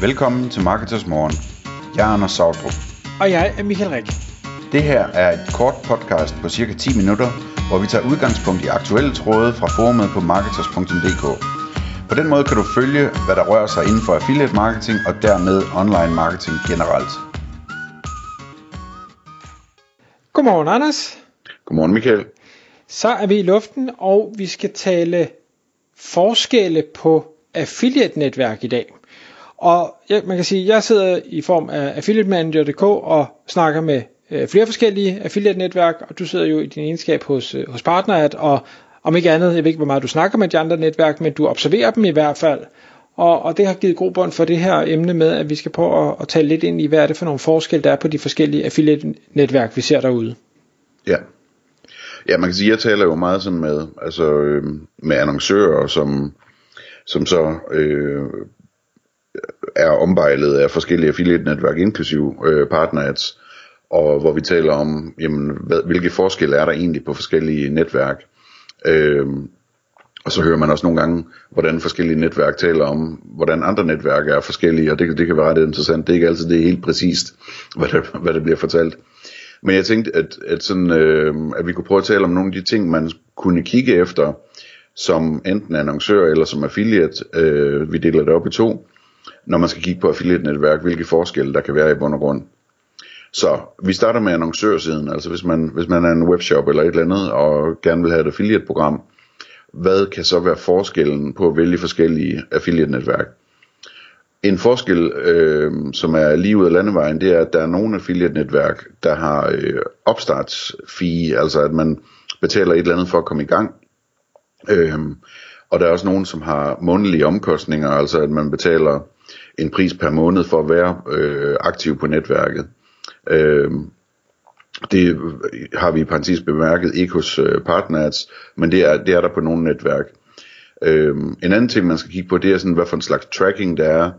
Velkommen til Marketers Morgen. Jeg er Anders Sautrup. Og jeg er Michael Rik. Det her er et kort podcast på cirka 10 minutter, hvor vi tager udgangspunkt i aktuelle tråde fra forumet på marketers.dk. På den måde kan du følge, hvad der rører sig inden for affiliate marketing og dermed online marketing generelt. Godmorgen, Anders. Godmorgen, Michael. Så er vi i luften, og vi skal tale forskelle på affiliate-netværk i dag. Og ja, man kan sige, at jeg sidder i form af affiliatemanager.dk og snakker med øh, flere forskellige affiliate-netværk, og du sidder jo i din egenskab hos, øh, hos Partnerat, og om ikke andet, jeg ved ikke, hvor meget du snakker med de andre netværk, men du observerer dem i hvert fald. Og, og det har givet god bund for det her emne med, at vi skal prøve at, at tale lidt ind i, hvad er det for nogle forskelle, der er på de forskellige affiliate-netværk, vi ser derude. Ja. Ja, man kan sige, at jeg taler jo meget sådan med, altså, øh, med annoncører, som, som så øh, er ombejlet af forskellige affiliate-netværk, inklusive øh, partnerads, og hvor vi taler om, jamen, hvad, hvilke forskelle er der egentlig på forskellige netværk. Øh, og så hører man også nogle gange, hvordan forskellige netværk taler om, hvordan andre netværk er forskellige, og det, det kan være ret interessant. Det er ikke altid det er helt præcist, hvad der, hvad der bliver fortalt. Men jeg tænkte, at, at, sådan, øh, at vi kunne prøve at tale om nogle af de ting, man kunne kigge efter, som enten annoncør eller som affiliate. Øh, vi deler det op i to når man skal kigge på affiliate-netværk, hvilke forskelle der kan være i bund og grund. Så vi starter med annoncørsiden, altså hvis man, hvis man er en webshop eller et eller andet, og gerne vil have et affiliate-program, hvad kan så være forskellen på at vælge forskellige affiliate-netværk? En forskel, øh, som er lige ud af landevejen, det er, at der er nogle affiliate-netværk, der har øh, opstartsfee, altså at man betaler et eller andet for at komme i gang. Øh, og der er også nogen, som har månedlige omkostninger, altså at man betaler en pris per måned for at være øh, aktiv på netværket. Øh, det har vi i parentes bemærket ikke hos øh, partners, men det er, det er der på nogle netværk. Øh, en anden ting, man skal kigge på, det er sådan, hvad for en slags tracking der er,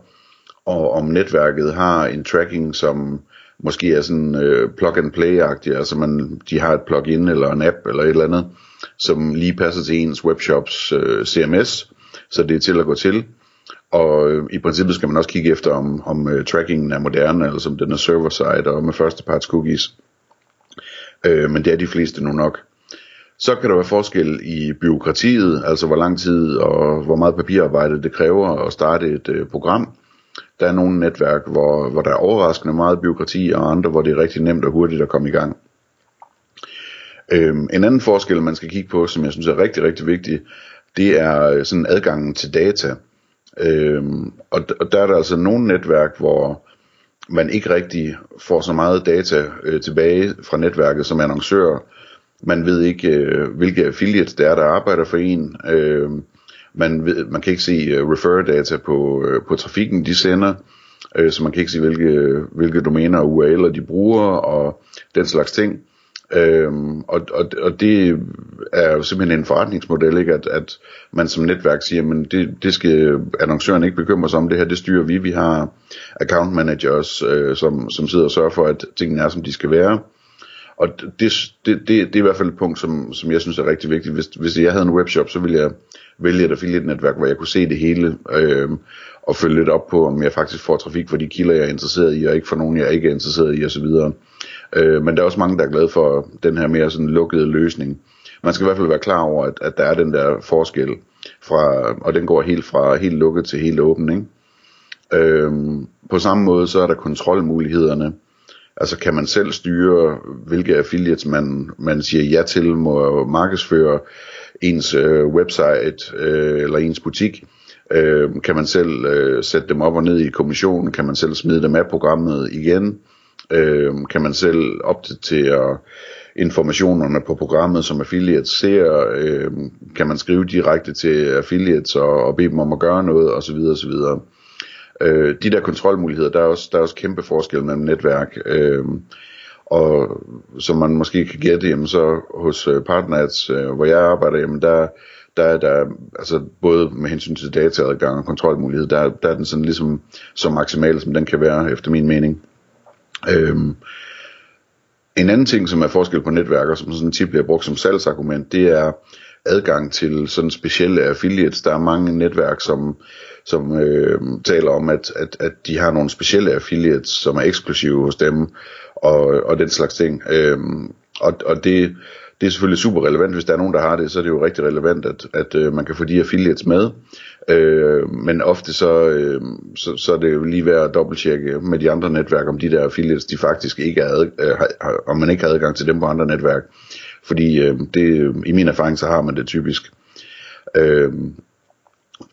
og om netværket har en tracking, som måske er sådan øh, plug and play-agtig, altså man, de har et plugin eller en app eller et eller andet, som lige passer til ens webshops øh, CMS, så det er til at gå til. Og øh, i princippet skal man også kigge efter, om, om øh, trackingen er moderne, eller som den er server-side og med førsteparts cookies. Øh, men det er de fleste nu nok. Så kan der være forskel i byråkratiet, altså hvor lang tid og hvor meget papirarbejde det kræver at starte et øh, program. Der er nogle netværk, hvor, hvor der er overraskende meget byråkrati, og andre, hvor det er rigtig nemt og hurtigt at komme i gang. Øhm, en anden forskel, man skal kigge på, som jeg synes er rigtig, rigtig vigtig, det er øh, sådan adgangen til data. Øhm, og, og der er der altså nogle netværk, hvor man ikke rigtig får så meget data øh, tilbage fra netværket som annoncør. Man ved ikke, øh, hvilke affiliates det er, der arbejder for en. Øh, man, ved, man kan ikke se uh, refer data på, uh, på trafikken, de sender. Øh, så man kan ikke se, hvilke, hvilke domæner og URL'er de bruger og den slags ting. Øhm, og, og, og det er jo simpelthen en forretningsmodel, ikke? At, at man som netværk siger, men det, det skal annoncøren ikke bekymre sig om, det her det styrer vi. Vi har account managers, øh, som, som sidder og sørger for, at tingene er, som de skal være. Og det, det, det, det er i hvert fald et punkt, som, som jeg synes er rigtig vigtigt. Hvis, hvis jeg havde en webshop, så ville jeg vælge et affiliate-netværk, hvor jeg kunne se det hele, øh, og følge lidt op på, om jeg faktisk får trafik for de kilder, jeg er interesseret i, og ikke for nogen, jeg ikke er interesseret i, osv. Øh, men der er også mange, der er glade for den her mere sådan lukkede løsning. Man skal i hvert fald være klar over, at, at der er den der forskel, fra, og den går helt fra helt lukket til helt åben. Ikke? Øh, på samme måde så er der kontrolmulighederne. Altså kan man selv styre, hvilke affiliates man, man siger ja til, må markedsføre ens øh, website øh, eller ens butik. Øh, kan man selv øh, sætte dem op og ned i kommissionen, kan man selv smide dem af programmet igen, øh, kan man selv opdatere informationerne på programmet, som affiliates ser, øh, kan man skrive direkte til affiliates og, og bede dem om at gøre noget osv. osv. Øh, de der kontrolmuligheder, der er også, der er også kæmpe forskel mellem netværk. Øh, og som man måske kan gætte, jamen så hos øh, Partners, øh, hvor jeg arbejder, jamen der, der er der, altså både med hensyn til dataadgang og kontrolmulighed, der, der er den sådan ligesom så maksimal, som den kan være, efter min mening. Øhm, en anden ting, som er forskel på netværker, som sådan tit bliver brugt som salgsargument, det er, adgang til sådan specielle affiliates. Der er mange netværk, som, som øh, taler om, at, at, at de har nogle specielle affiliates, som er eksklusive hos dem, og, og den slags ting. Øh, og, og det, det er selvfølgelig super relevant, hvis der er nogen, der har det, så er det jo rigtig relevant, at, at øh, man kan få de affiliates med. Øh, men ofte så, øh, så, så er det jo lige værd at dobbelttjekke med de andre netværk, om de der affiliates, de faktisk ikke er, øh, har, om man ikke har adgang til dem på andre netværk. Fordi øh, det, i min erfaring, så har man det typisk. Øh,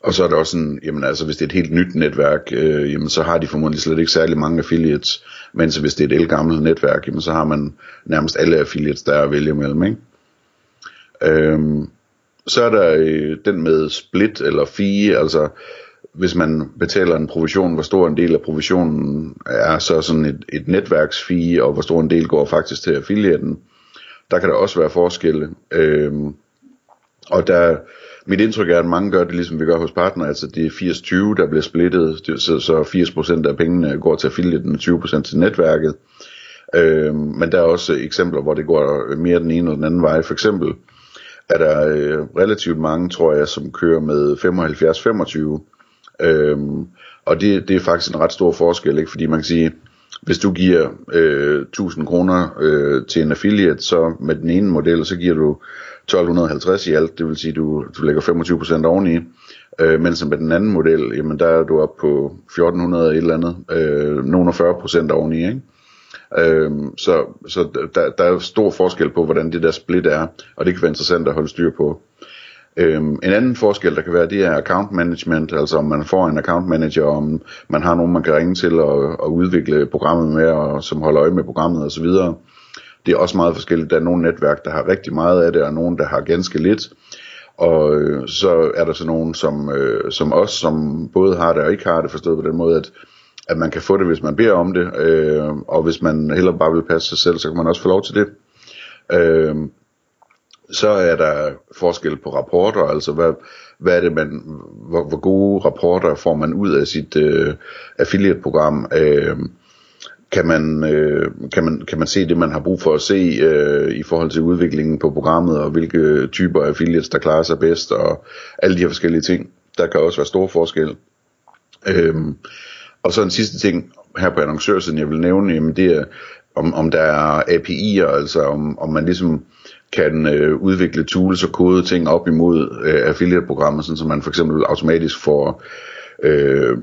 og så er der også sådan, jamen altså hvis det er et helt nyt netværk, øh, jamen så har de formodentlig slet ikke særlig mange affiliates, mens hvis det er et elgammelt netværk, jamen så har man nærmest alle affiliates, der er at vælge mellem, ikke? Øhm, så er der øh, den med split eller fee, altså hvis man betaler en provision, hvor stor en del af provisionen er så sådan et, et netværksfee, og hvor stor en del går faktisk til affiliaten. Der kan der også være forskelle. Øhm, og der, mit indtryk er, at mange gør det ligesom vi gør hos partner, altså det er 80-20, der bliver splittet, så, så 80% af pengene går til affiliaten, og 20% til netværket. Øhm, men der er også eksempler, hvor det går mere den ene eller den anden vej. For eksempel er der øh, relativt mange, tror jeg, som kører med 75-25. Øhm, og det, det er faktisk en ret stor forskel, ikke? fordi man kan sige, hvis du giver øh, 1000 kroner øh, til en affiliate, så med den ene model, så giver du 1250 i alt, det vil sige, du, du lægger 25% oveni. Øh, mens med den anden model, jamen der er du op på 1400 et eller andet, øh, nogle 40% oveni, ikke? Øh, så så der, der er stor forskel på, hvordan det der split er, og det kan være interessant at holde styr på. Øhm, en anden forskel, der kan være, det er account management, altså om man får en account manager, om man har nogen, man kan ringe til og, og udvikle programmet med, og som holder øje med programmet osv. Det er også meget forskelligt. Der er nogle netværk, der har rigtig meget af det, og nogle, der har ganske lidt. Og øh, så er der så nogen, som, øh, som os, som både har det og ikke har det, forstået på den måde, at at man kan få det, hvis man beder om det, øh, og hvis man heller bare vil passe sig selv, så kan man også få lov til det. Øh, så er der forskel på rapporter, altså hvad, hvad er det man, hvor, hvor gode rapporter får man ud af sit øh, affiliate-program, øh, kan man, øh, kan, man, kan man se det, man har brug for at se øh, i forhold til udviklingen på programmet, og hvilke typer affiliates, der klarer sig bedst, og alle de her forskellige ting. Der kan også være store forskel. Øhm, og så en sidste ting her på annoncørsiden, jeg vil nævne, jamen det er, om, om der er API'er, altså om, om man ligesom kan øh, udvikle tools og kode ting op imod øh, affiliate-programmer, sådan så man for eksempel automatisk får øh,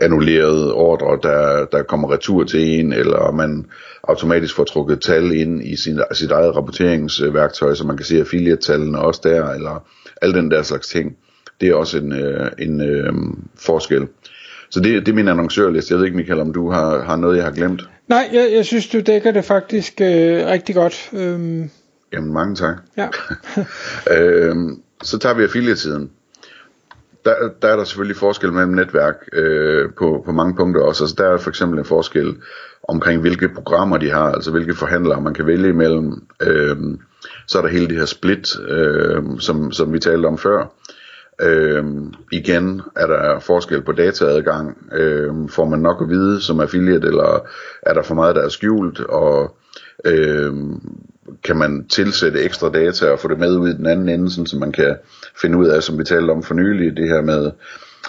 annulleret ordre, der, der kommer retur til en, eller man automatisk får trukket tal ind i sin, sit eget rapporteringsværktøj, så man kan se affiliate-tallene også der, eller al den der slags ting. Det er også en, øh, en øh, forskel. Så det, det er min annoncørliste. Jeg ved ikke, Michael, om du har, har noget, jeg har glemt? Nej, jeg, jeg synes, du dækker det faktisk øh, rigtig godt. Øhm. Jamen, mange tak. Ja. øhm, så tager vi affiliate-siden. Der, der er der selvfølgelig forskel mellem netværk øh, på, på mange punkter også. Altså, der er for eksempel en forskel omkring, hvilke programmer de har, altså hvilke forhandlere man kan vælge imellem. Øhm, så er der hele det her split, øh, som, som vi talte om før. Øhm, igen er der forskel på dataadgang. Øhm, får man nok at vide som affiliate, eller er der for meget, der er skjult, og øhm, kan man tilsætte ekstra data og få det med ud i den anden ende, sådan, så man kan finde ud af, som vi talte om for nylig, det her med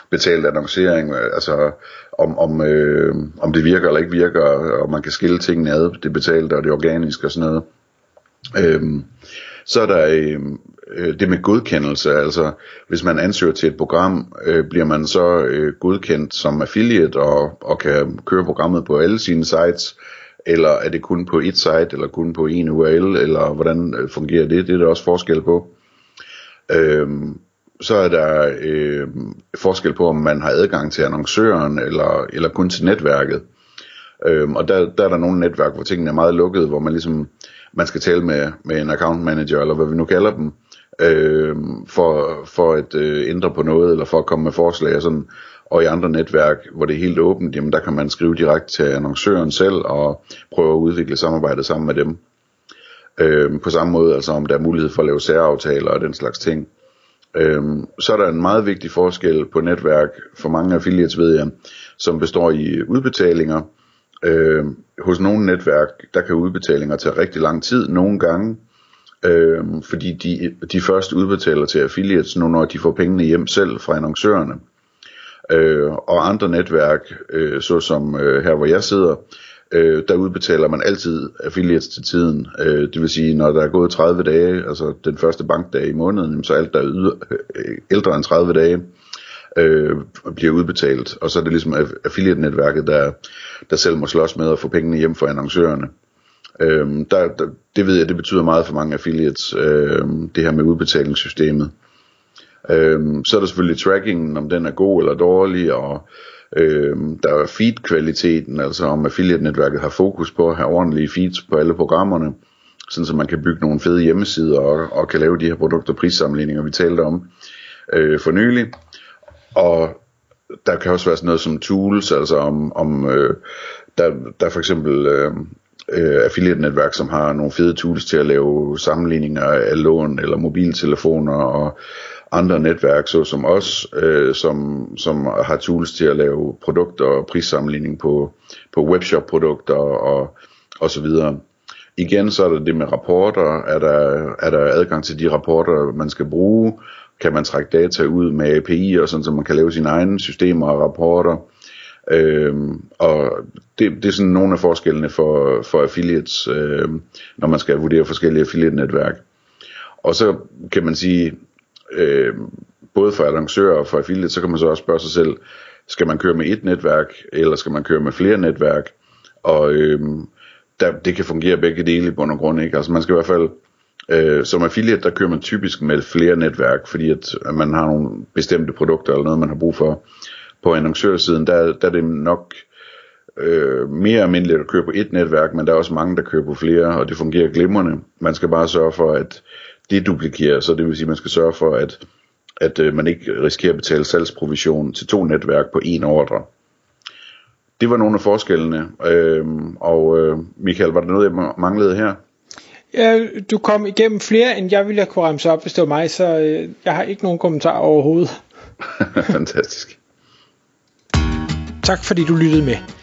betalt annoncering, altså om, om, øh, om det virker eller ikke virker, og man kan skille tingene ad, det betalte og det organiske og sådan noget. Øhm, så er der øh, øh, det med godkendelse, altså hvis man ansøger til et program, øh, bliver man så øh, godkendt som affiliate og, og kan køre programmet på alle sine sites, eller er det kun på et site, eller kun på en URL, eller hvordan øh, fungerer det? Det er der også forskel på. Øhm, så er der øh, forskel på, om man har adgang til annoncøren, eller, eller kun til netværket. Øhm, og der, der er der nogle netværk, hvor tingene er meget lukkede, hvor man ligesom man skal tale med, med en account manager, eller hvad vi nu kalder dem, øh, for, for at øh, ændre på noget, eller for at komme med forslag og sådan. Og i andre netværk, hvor det er helt åbent, jamen der kan man skrive direkte til annoncøren selv, og prøve at udvikle samarbejdet sammen med dem. Øhm, på samme måde, altså om der er mulighed for at lave særaftaler og den slags ting. Øhm, så er der en meget vigtig forskel på netværk for mange affiliates, ved jeg, som består i udbetalinger, Øhm, hos nogle netværk, der kan udbetalinger tage rigtig lang tid, nogle gange. øhm, fordi de, de først udbetaler til affiliates nu, når de får pengene hjem selv fra annoncørerne. Øh, og andre netværk, øh, såsom øh, her hvor jeg sidder, øh, der udbetaler man altid affiliates til tiden. Øh, det vil sige, når der er gået 30 dage, altså den første bankdag i måneden, så alt der er yder, øh, ældre end 30 dage, øh, bliver udbetalt. Og så er det ligesom affiliate-netværket, der, der selv må slås med at få pengene hjem fra annoncørerne. Øhm, der, der, det ved jeg, det betyder meget for mange affiliates, øhm, det her med udbetalingssystemet. Øhm, så er der selvfølgelig trackingen, om den er god eller dårlig, og øhm, der er feed-kvaliteten, altså om affiliate-netværket har fokus på at have ordentlige feeds på alle programmerne, sådan så man kan bygge nogle fede hjemmesider og, og kan lave de her produkter prissammenligninger, vi talte om øh, for nylig. Og der kan også være sådan noget som tools, altså om, om øh, der, der er for eksempel øh, øh, affiliate-netværk, som har nogle fede tools til at lave sammenligninger af lån eller mobiltelefoner og andre netværk, så som os, øh, som, som har tools til at lave produkter og prissammenligning på, på webshop-produkter og, og så videre. Igen så er der det med rapporter. Er der, er der adgang til de rapporter, man skal bruge? Kan man trække data ud med API, og sådan, så man kan lave sine egne systemer og rapporter? Øhm, og det, det er sådan nogle af forskellene for, for affiliates, øhm, når man skal vurdere forskellige affiliate-netværk. Og så kan man sige, øh, både for annoncører og for affiliate, så kan man så også spørge sig selv, skal man køre med et netværk, eller skal man køre med flere netværk? Og øh, der, det kan fungere begge dele i bund og grund, ikke? Altså man skal i hvert fald, øh, som affiliate, der kører man typisk med flere netværk, fordi at, at man har nogle bestemte produkter eller noget, man har brug for. På annoncørsiden, der, der er det nok øh, mere almindeligt at køre på et netværk, men der er også mange, der kører på flere, og det fungerer glimrende. Man skal bare sørge for, at deduplikere, så det vil sige, at man skal sørge for, at, at øh, man ikke risikerer at betale salgsprovision til to netværk på en ordre. Det var nogle af forskellene, øh, og øh, Michael, var der noget, jeg manglede her? Ja, du kom igennem flere, end jeg ville have kunne ramse op, hvis det var mig, så øh, jeg har ikke nogen kommentar overhovedet. Fantastisk. Tak fordi du lyttede med.